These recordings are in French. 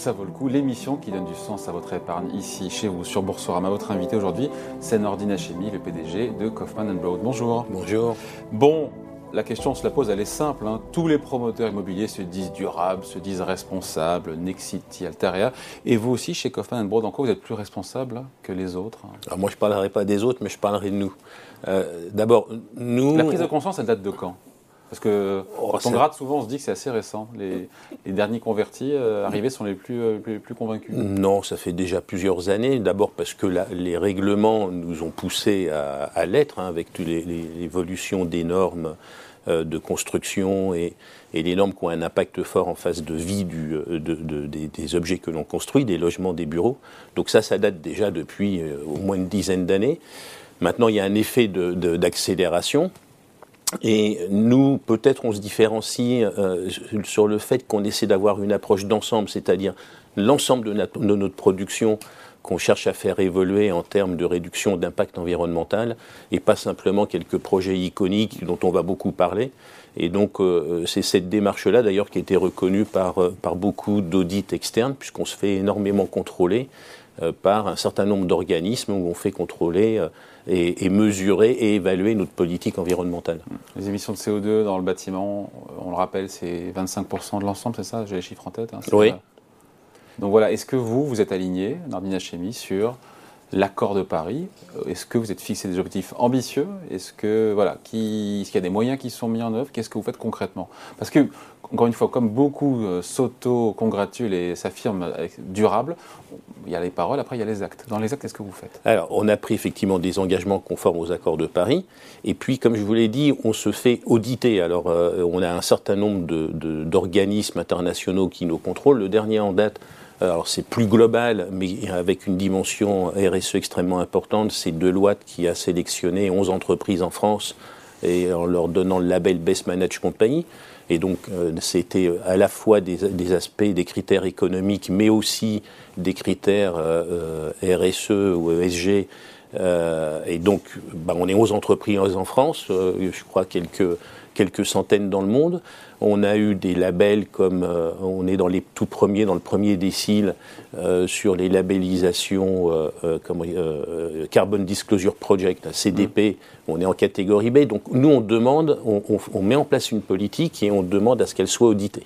Ça vaut le coup, l'émission qui donne du sens à votre épargne ici, chez vous, sur Boursorama. Votre invité aujourd'hui, c'est Nordine Hachemi, le PDG de Kaufman Broad. Bonjour. Bonjour. Bon, la question, on se la pose, elle est simple. hein. Tous les promoteurs immobiliers se disent durables, se disent responsables, Nexity, Altaria. Et vous aussi, chez Kaufman Broad, en quoi vous êtes plus responsable que les autres? Alors moi, je ne parlerai pas des autres, mais je parlerai de nous. Euh, D'abord, nous. La prise de conscience, elle date de quand? Parce que Oh, quand on gratte, souvent, on se dit que c'est assez récent. Les, les derniers convertis euh, arrivés sont les plus, euh, les plus convaincus. Non, ça fait déjà plusieurs années. D'abord parce que la- les règlements nous ont poussés à, à l'être, hein, avec l'évolution des normes euh, de construction et, et les normes qui ont un impact fort en phase de vie du, de- de- des, des objets que l'on construit, des logements, des bureaux. Donc ça, ça date déjà depuis au moins une dizaine d'années. Maintenant, il y a un effet de- d'accélération. Et nous, peut-être, on se différencie euh, sur le fait qu'on essaie d'avoir une approche d'ensemble, c'est-à-dire l'ensemble de, notre production qu'on cherche à faire évoluer en termes de réduction d'impact environnemental, et pas simplement quelques projets iconiques dont on va beaucoup parler. Et donc, euh, c'est cette démarche-là, d'ailleurs, qui a été reconnue par, euh, par beaucoup d'audits externes, puisqu'on se fait énormément contrôler euh, par un certain nombre d'organismes où on fait contrôler euh, et, et mesurer et évaluer notre politique environnementale. Les émissions de CO2 dans le bâtiment, euh, on le rappelle, c'est 25% de l'ensemble, c'est ça? J'ai les chiffres en tête. hein, Oui. ça Donc voilà, est-ce que vous, vous êtes aligné, Nardine Hachemi, sur l'accord de Paris Est-ce que vous êtes fixé des objectifs ambitieux? Est-ce que voilà, qu'il y a des moyens qui sont mis en œuvre? Qu'est-ce que vous faites concrètement? Parce que encore une fois, comme beaucoup euh, s'auto-congratulent et s'affirment durable, il y a les paroles, après il y a les actes. Dans les actes, qu'est-ce que vous faites? Alors, on a pris effectivement des engagements conformes aux accords de Paris. Et puis, comme je vous l'ai dit, on se fait auditer. Alors, euh, on a un certain nombre d'organismes internationaux qui nous contrôlent. Le dernier en date, alors c'est plus global, mais avec une dimension RSE extrêmement importante, c'est Deloitte qui a sélectionné 11 entreprises en France et en leur donnant le label Best Managed Company. Et donc, euh, c'était à la fois des, aspects, des critères économiques, mais aussi des critères euh, euh, RSE ou ESG. Euh, et donc, bah, on est 11 entreprises en France, euh, je crois quelques, quelques centaines dans le monde. On a eu des labels comme, euh, on est dans les tout premiers, dans le premier décile, euh, sur les labellisations euh, euh, Carbon Disclosure Project, CDP, on est en catégorie B. Donc nous, on demande, on, on- on met en place une politique et on demande à ce qu'elle soit auditée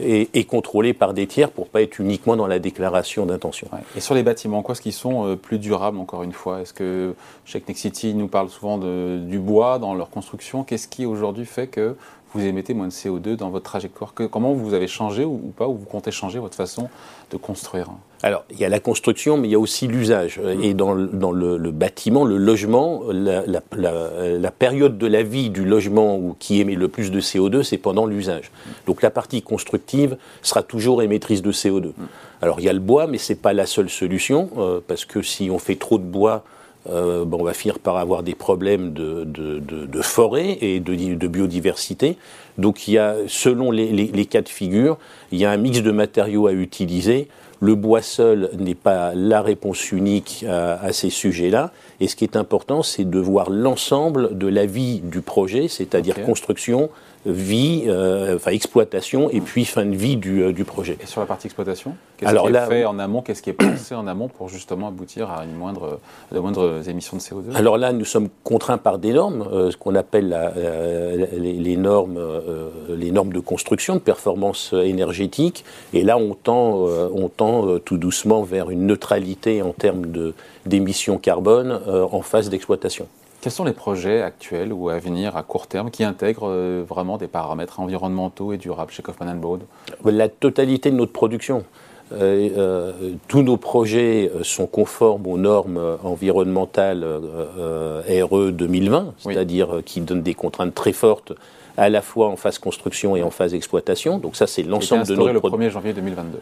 et, et contrôlée par des tiers pour pas être uniquement dans la déclaration d'intention. Ouais. Et sur les bâtiments, quoi, ce qui sont plus durables, encore une fois? Est-ce que chez Nexity nous parle souvent de- du bois dans leur construction? Qu'est-ce qui aujourd'hui fait que vous émettez moins de CO2 dans votre trajectoire Que- Comment vous avez changé ou, ou pas, ou vous comptez changer votre façon de construire Alors, il y a la construction, mais il y a aussi l'usage. Et dans, le, dans le- le bâtiment, le logement, la, la- la- la période de la vie du logement où, qui émet le plus de CO2, c'est pendant l'usage. Donc la partie constructive sera toujours émettrice de CO2. Alors il y a le bois, mais ce n'est pas la seule solution, euh, parce que si on fait trop de bois, euh, bon, on va finir par avoir des problèmes de, de- de- de forêt et de, biodiversité. Donc il y a, selon les, les- les cas de figure, il y a un mix de matériaux à utiliser. Le bois seul n'est pas la réponse unique à, à ces sujets-là. Et ce qui est important, c'est de voir l'ensemble de la vie du projet, c'est-à-dire construction, vie, euh, enfin exploitation, et puis fin de vie du, euh, du projet. Et sur la partie exploitation Qu'est-ce Alors qui est là, fait en amont Qu'est-ce qui est pensé en amont pour justement aboutir à une moindre, de moindres émissions de CO2 Alors là, nous sommes contraints par des normes, euh, ce qu'on appelle la- la- les, les normes, euh, les normes de construction, de performance énergétique. Et là, on tend, on tend tout doucement vers une neutralité en termes de- d'émissions carbone en phase d'exploitation. Quels sont les projets actuels ou à venir à court terme qui intègrent euh, vraiment des paramètres environnementaux et durables chez Kaufman Broad La totalité de notre production. Euh, euh, tous nos projets sont conformes aux normes environnementales RE 2020, Oui. c'est-à-dire qui donnent des contraintes très fortes à la fois en phase construction et en phase exploitation. Donc ça, c'est l'ensemble de notre le production. 1er janvier 2022.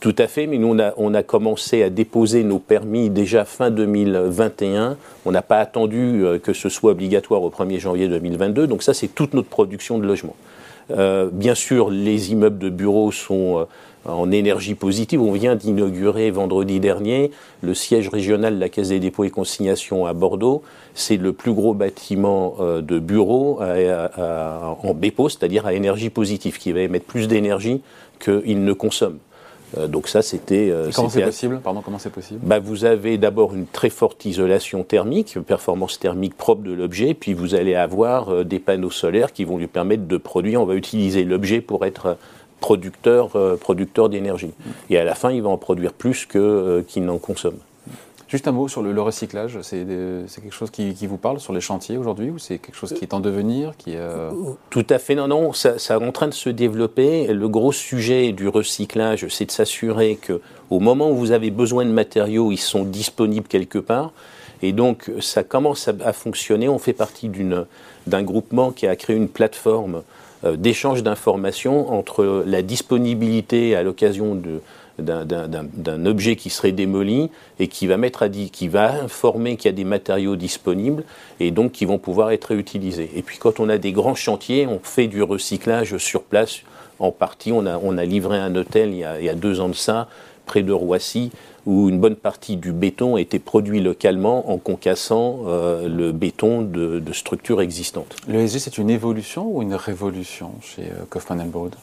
Tout à fait, mais nous, on a, on a commencé à déposer nos permis déjà fin 2021. On n'a pas attendu euh, que ce soit obligatoire au 1er janvier 2022. Donc ça, c'est toute notre production de logement. bien sûr, les immeubles de bureaux sont en énergie positive. On vient d'inaugurer vendredi dernier le siège régional de la Caisse des dépôts et consignations à Bordeaux. C'est le plus gros bâtiment euh, de bureaux en BEPO, c'est-à-dire à énergie positive, qui va émettre plus d'énergie qu'il ne consomme. Euh, donc ça, c'était. Euh, comment c'est possible Pardon, comment c'est possible bah, Vous avez d'abord une très forte isolation thermique, performance thermique propre de l'objet, puis vous allez avoir des panneaux solaires qui vont lui permettre de produire. On va utiliser l'objet pour être producteur, euh, producteur d'énergie. Et à la fin, il va en produire plus euh, qu'il n'en consomme. Juste un mot sur le, recyclage, c'est quelque chose qui, vous parle sur les chantiers aujourd'hui ou c'est quelque chose qui est en devenir euh, Tout à fait, non, non, ça, est en train de se développer. Le gros sujet du recyclage, c'est de s'assurer qu'au moment où vous avez besoin de matériaux, ils sont disponibles quelque part. Et donc, ça commence à, à fonctionner. On fait partie d'un groupement qui a créé une plateforme euh, d'échange d'informations entre la disponibilité à l'occasion d'un objet qui serait démoli et qui va, mettre à, qui va informer qu'il y a des matériaux disponibles et donc qui vont pouvoir être réutilisés. Et puis quand on a des grands chantiers, on fait du recyclage sur place. En partie, on a, on a livré un hôtel il y, a, deux ans de ça, près de Roissy, où une bonne partie du béton été produit localement en concassant euh, le béton de, structures existantes. Le SG, c'est une évolution ou une révolution chez euh, Kaufman Broad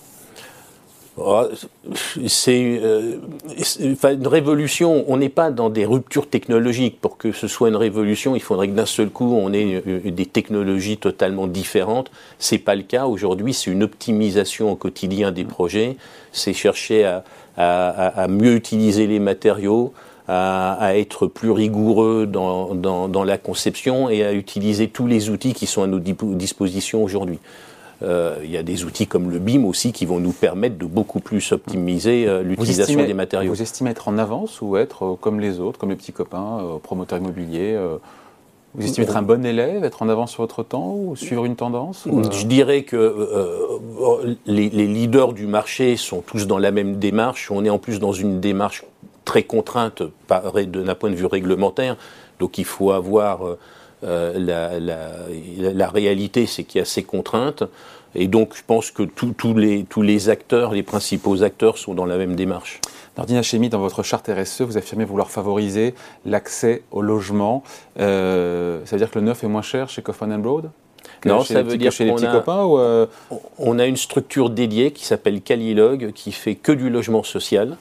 c'est euh, une révolution. On n'est pas dans des ruptures technologiques. Pour que ce soit une révolution, il faudrait que d'un seul coup, on ait des technologies totalement différentes. C'est pas le cas aujourd'hui. C'est une optimisation au quotidien des projets. C'est chercher à, à, mieux utiliser les matériaux, à, être plus rigoureux dans, la conception et à utiliser tous les outils qui sont à nos dispositions aujourd'hui. Euh, il y a des outils comme le BIM aussi qui vont nous permettre de beaucoup plus optimiser euh, l'utilisation des matériaux. Vous estimez être en avance ou être euh, comme les autres, comme les petits copains, promoteurs immobiliers vous estimez être un bon élève, être en avance sur votre temps ou suivre une tendance Je dirais que euh, les, leaders du marché sont tous dans la même démarche. On est en plus dans une démarche très contrainte d'un point de vue réglementaire. Donc il faut avoir euh, euh, la, réalité, c'est qu'il y a ces contraintes. Et donc je pense que tous les, tous les acteurs, les principaux acteurs sont dans la même démarche. Nordina Chemie, dans votre charte RSE, vous affirmez vouloir favoriser l'accès au logement. Euh, ça veut dire que le neuf est moins cher chez Kaufman Broad non, ça veut dire chez les petits copains ou euh, On a une structure dédiée qui s'appelle Calilog, qui fait que du logement social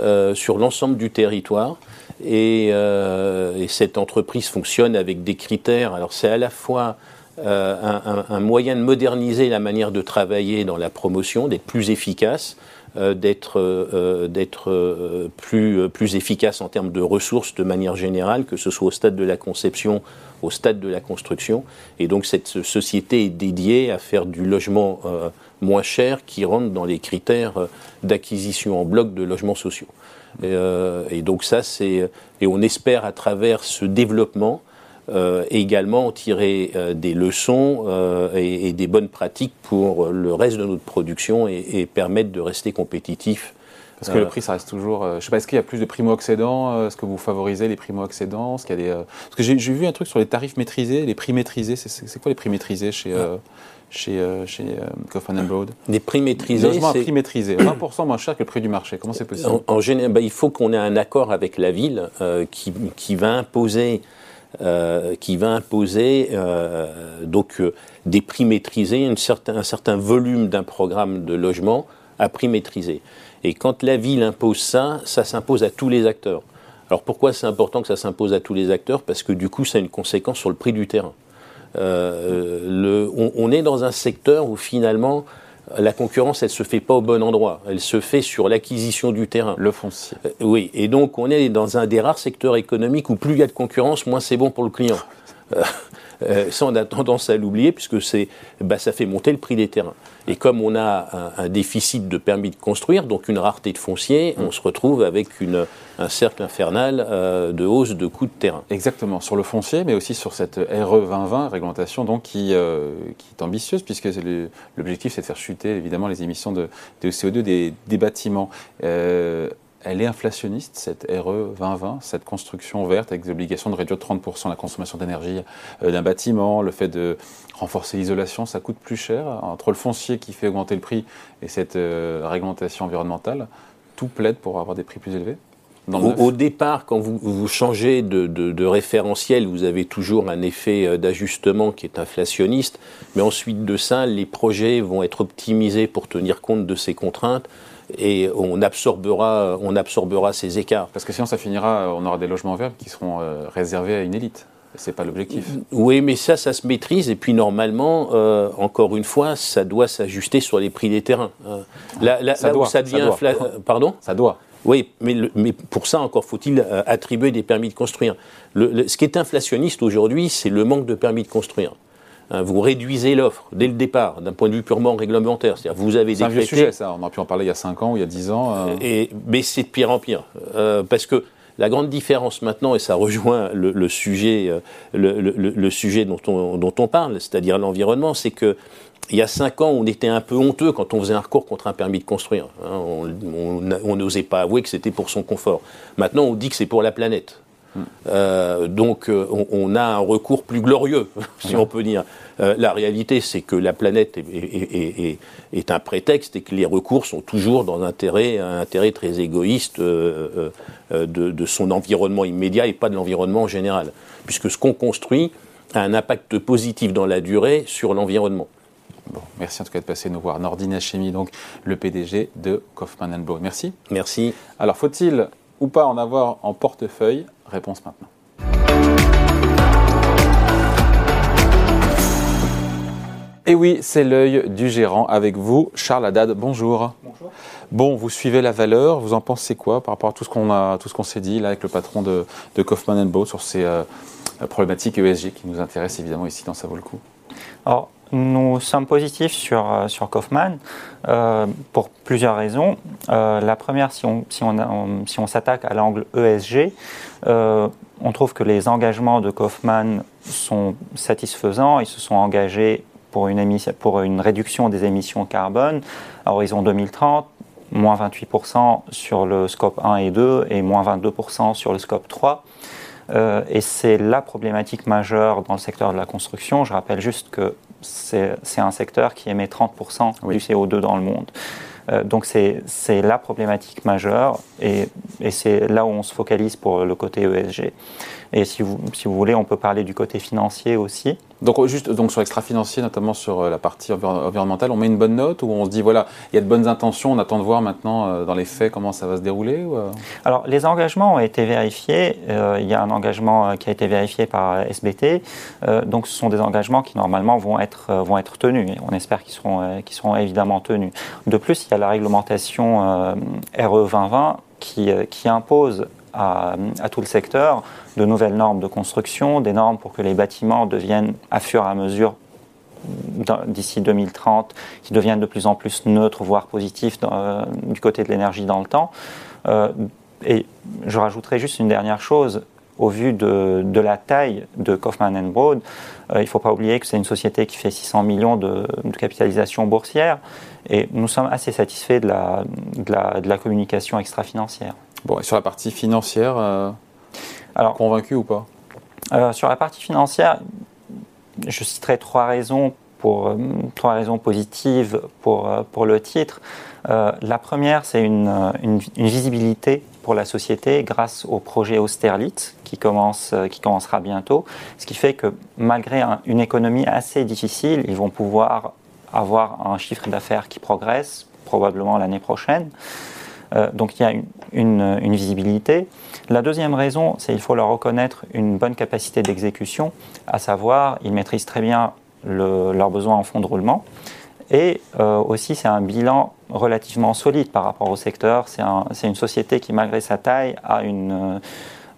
euh, sur l'ensemble du territoire. Et, et, cette entreprise fonctionne avec des critères. Alors c'est à la fois un, un, moyen de moderniser la manière de travailler dans la promotion, d'être plus efficace, euh, d'être euh, euh, plus, plus efficace en termes de ressources de manière générale, que ce soit au stade de la conception, au stade de la construction. Et donc cette société est dédiée à faire du logement moins cher qui rentre dans les critères d'acquisition en bloc de logements sociaux. Et, donc ça, c'est et on espère à travers ce développement euh, également tirer euh, des leçons euh, et, des bonnes pratiques pour le reste de notre production et, permettre de rester compétitif. Parce que le prix, ça reste toujours. je sais pas, est-ce qu'il y a plus de primo-accédants Est-ce que vous favorisez les primo-accédants Est-ce qu'il y a des, Parce que j'ai vu un truc sur les tarifs maîtrisés, les prix maîtrisés. C'est quoi les prix maîtrisés chez, chez, chez Kaufman Broad Les prix maîtrisés. Logement à prix maîtrisé, 20% moins cher que le prix du marché. Comment c'est possible? En, général, bah, il faut qu'on ait un accord avec la ville qui, qui, va imposer euh, qui va imposer euh, donc euh, des prix maîtrisés, un certain, volume d'un programme de logement à prix maîtrisé. Et quand la ville impose ça, ça s'impose à tous les acteurs. Alors pourquoi c'est important que ça s'impose à tous les acteurs? Parce que du coup, ça a une conséquence sur le prix du terrain. on, est dans un secteur où finalement la concurrence, elle se fait pas au bon endroit. Elle se fait sur l'acquisition du terrain. Le foncier. Euh, oui, et donc on est dans un des rares secteurs économiques où plus il y a de concurrence, moins c'est bon pour le client. Euh, euh, ça, on a tendance à l'oublier puisque c'est, bah, ça fait monter le prix des terrains. Et comme on a un, déficit de permis de construire, donc une rareté de foncier, on se retrouve avec une, un cercle infernal euh, de hausse de coûts de terrain. Exactement, sur le foncier, mais aussi sur cette RE 2020, réglementation donc qui, euh, qui est ambitieuse, puisque l'objectif c'est de faire chuter évidemment les émissions de, de CO2 des, des bâtiments. Elle est inflationniste, cette RE 2020, cette construction verte avec des obligations de réduire de 30% la consommation d'énergie euh, d'un bâtiment, le fait de renforcer l'isolation, ça coûte plus cher. Entre le foncier qui fait augmenter le prix et cette euh, réglementation environnementale, tout plaide pour avoir des prix plus élevés au, départ, quand vous, changez de, référentiel, vous avez toujours un effet euh, d'ajustement qui est inflationniste, mais ensuite de ça, les projets vont être optimisés pour tenir compte de ces contraintes et on absorbera, on absorbera ces écarts. Parce que sinon, ça finira, on aura des logements verts qui seront euh, réservés à une élite. C'est pas l'objectif. Oui, mais ça, ça se maîtrise. Et puis normalement, euh, encore une fois, ça doit s'ajuster sur les prix des terrains. là, ça doit, ça devient, pardon. Ça doit. Oui, mais, mais pour ça, encore faut-il euh, attribuer des permis de construire. ce qui est inflationniste aujourd'hui, c'est le manque de permis de construire. Hein, vous réduisez l'offre dès le départ, d'un point de vue purement réglementaire. C'est-à-dire, vous avez C'est un vieux sujet, ça. On a pu en parler il y a 5 ans ou il y a 10 ans. Euh. Et, mais c'est de pire en pire. Euh, parce que la grande différence maintenant, et ça rejoint le, sujet, le, sujet dont on, dont on parle, c'est-à-dire l'environnement, c'est que il y a cinq ans, on était un peu honteux quand on faisait un recours contre un permis de construire. Hein. on n'osait pas avouer que c'était pour son confort. Maintenant, on dit que c'est pour la planète. Euh, donc, euh, on, a un recours plus glorieux, si on peut dire. Euh, la réalité, c'est que la planète est, un prétexte et que les recours sont toujours dans un intérêt, un intérêt très égoïste de, de son environnement immédiat et pas de l'environnement en général. Puisque ce qu'on construit a un impact positif dans la durée sur l'environnement. Bon, merci en tout cas de passer nous voir. Nordine Chimie, donc le PDG de Kaufmann Bow. Merci. Merci. Alors, faut-il ou pas en avoir en portefeuille Réponse maintenant. Et oui, c'est l'œil du gérant avec vous, Charles Haddad. Bonjour. Bonjour. Bon, vous suivez la valeur. Vous en pensez quoi par rapport à tout ce qu'on a, tout ce qu'on s'est dit là avec le patron de, de Kaufmann Bow sur ces euh, problématiques ESG qui nous intéressent évidemment ici dans Ça vaut le coup? Alors, nous sommes positifs sur, euh, sur Kaufmann euh, pour plusieurs raisons. Euh, la première, si on, si on, s'attaque à l'angle ESG, on trouve que les engagements de Kaufmann sont satisfaisants. Ils se sont engagés pour une, pour une réduction des émissions carbone à horizon 2030, moins 28% sur le scope 1 et 2 et moins 22% sur le scope 3. Et c'est la problématique majeure dans le secteur de la construction. Je rappelle juste que c'est un secteur qui émet 30% du CO2 dans le monde. Euh, donc c'est la problématique majeure et, et c'est là où on se focalise pour le côté ESG. Et si vous, si vous voulez, on peut parler du côté financier aussi. Donc juste donc sur l'extra-financier, notamment sur euh, la partie environnementale, on met une bonne note ou on se dit voilà, il y a de bonnes intentions, on attend de voir maintenant euh, dans les faits comment ça va se dérouler euh? Alors les engagements ont été vérifiés. il y a un engagement qui a été vérifié par SBT. donc ce sont des engagements qui normalement vont être, vont être tenus. Et on espère qu'ils seront, qu'ils seront évidemment tenus. De plus, il y a la réglementation RE 2020 qui, qui impose à, tout le secteur de nouvelles normes de construction, des normes pour que les bâtiments deviennent, à fur et à mesure, d'ici 2030, qui deviennent de plus en plus neutres, voire positifs euh, du côté de l'énergie dans le temps. Euh, et je rajouterai juste une dernière chose. Au vu de, la taille de Kaufman Broad, euh, il ne faut pas oublier que c'est une société qui fait 600 millions de, capitalisation boursière et nous sommes assez satisfaits de de la communication extra-financière. Bon, et sur la partie financière, euh, Alors, convaincu ou pas euh, Sur la partie financière, je citerai trois raisons, pour, euh, trois raisons positives pour, pour le titre. la première, c'est une, une, visibilité pour la société grâce au projet Austerlitz qui, commence, qui commencera bientôt, ce qui fait que malgré une économie assez difficile, ils vont pouvoir avoir un chiffre d'affaires qui progresse probablement l'année prochaine. Euh, donc il y a une, visibilité. La deuxième raison, c'est qu'il faut leur reconnaître une bonne capacité d'exécution, à savoir, ils maîtrisent très bien leurs besoins en fonds de roulement. Et euh, aussi, c'est un bilan relativement solide par rapport au secteur. C'est une société qui, malgré sa taille, a une,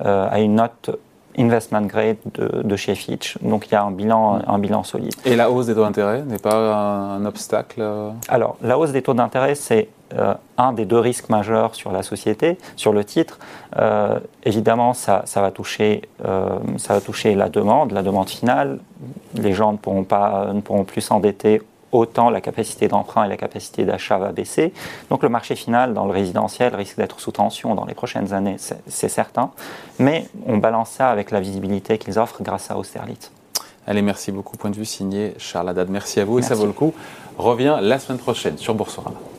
euh, a une note investment grade de, chez Fitch. Donc il y a un bilan, un bilan solide. Et la hausse des taux d'intérêt n'est pas un, obstacle Alors, la hausse des taux d'intérêt, c'est euh, un des deux risques majeurs sur la société, sur le titre. Euh, évidemment, ça, ça, va toucher, euh, ça va toucher la demande, la demande finale. Les gens ne pourront, pas, ne pourront plus s'endetter autant la capacité d'emprunt et la capacité d'achat va baisser. Donc le marché final dans le résidentiel risque d'être sous tension dans les prochaines années, c'est certain. Mais on balance ça avec la visibilité qu'ils offrent grâce à Austerlitz. Allez, merci beaucoup. Point de vue signé Charles Haddad. Merci à vous et ça vaut le coup. Revient la semaine prochaine sur Boursorama.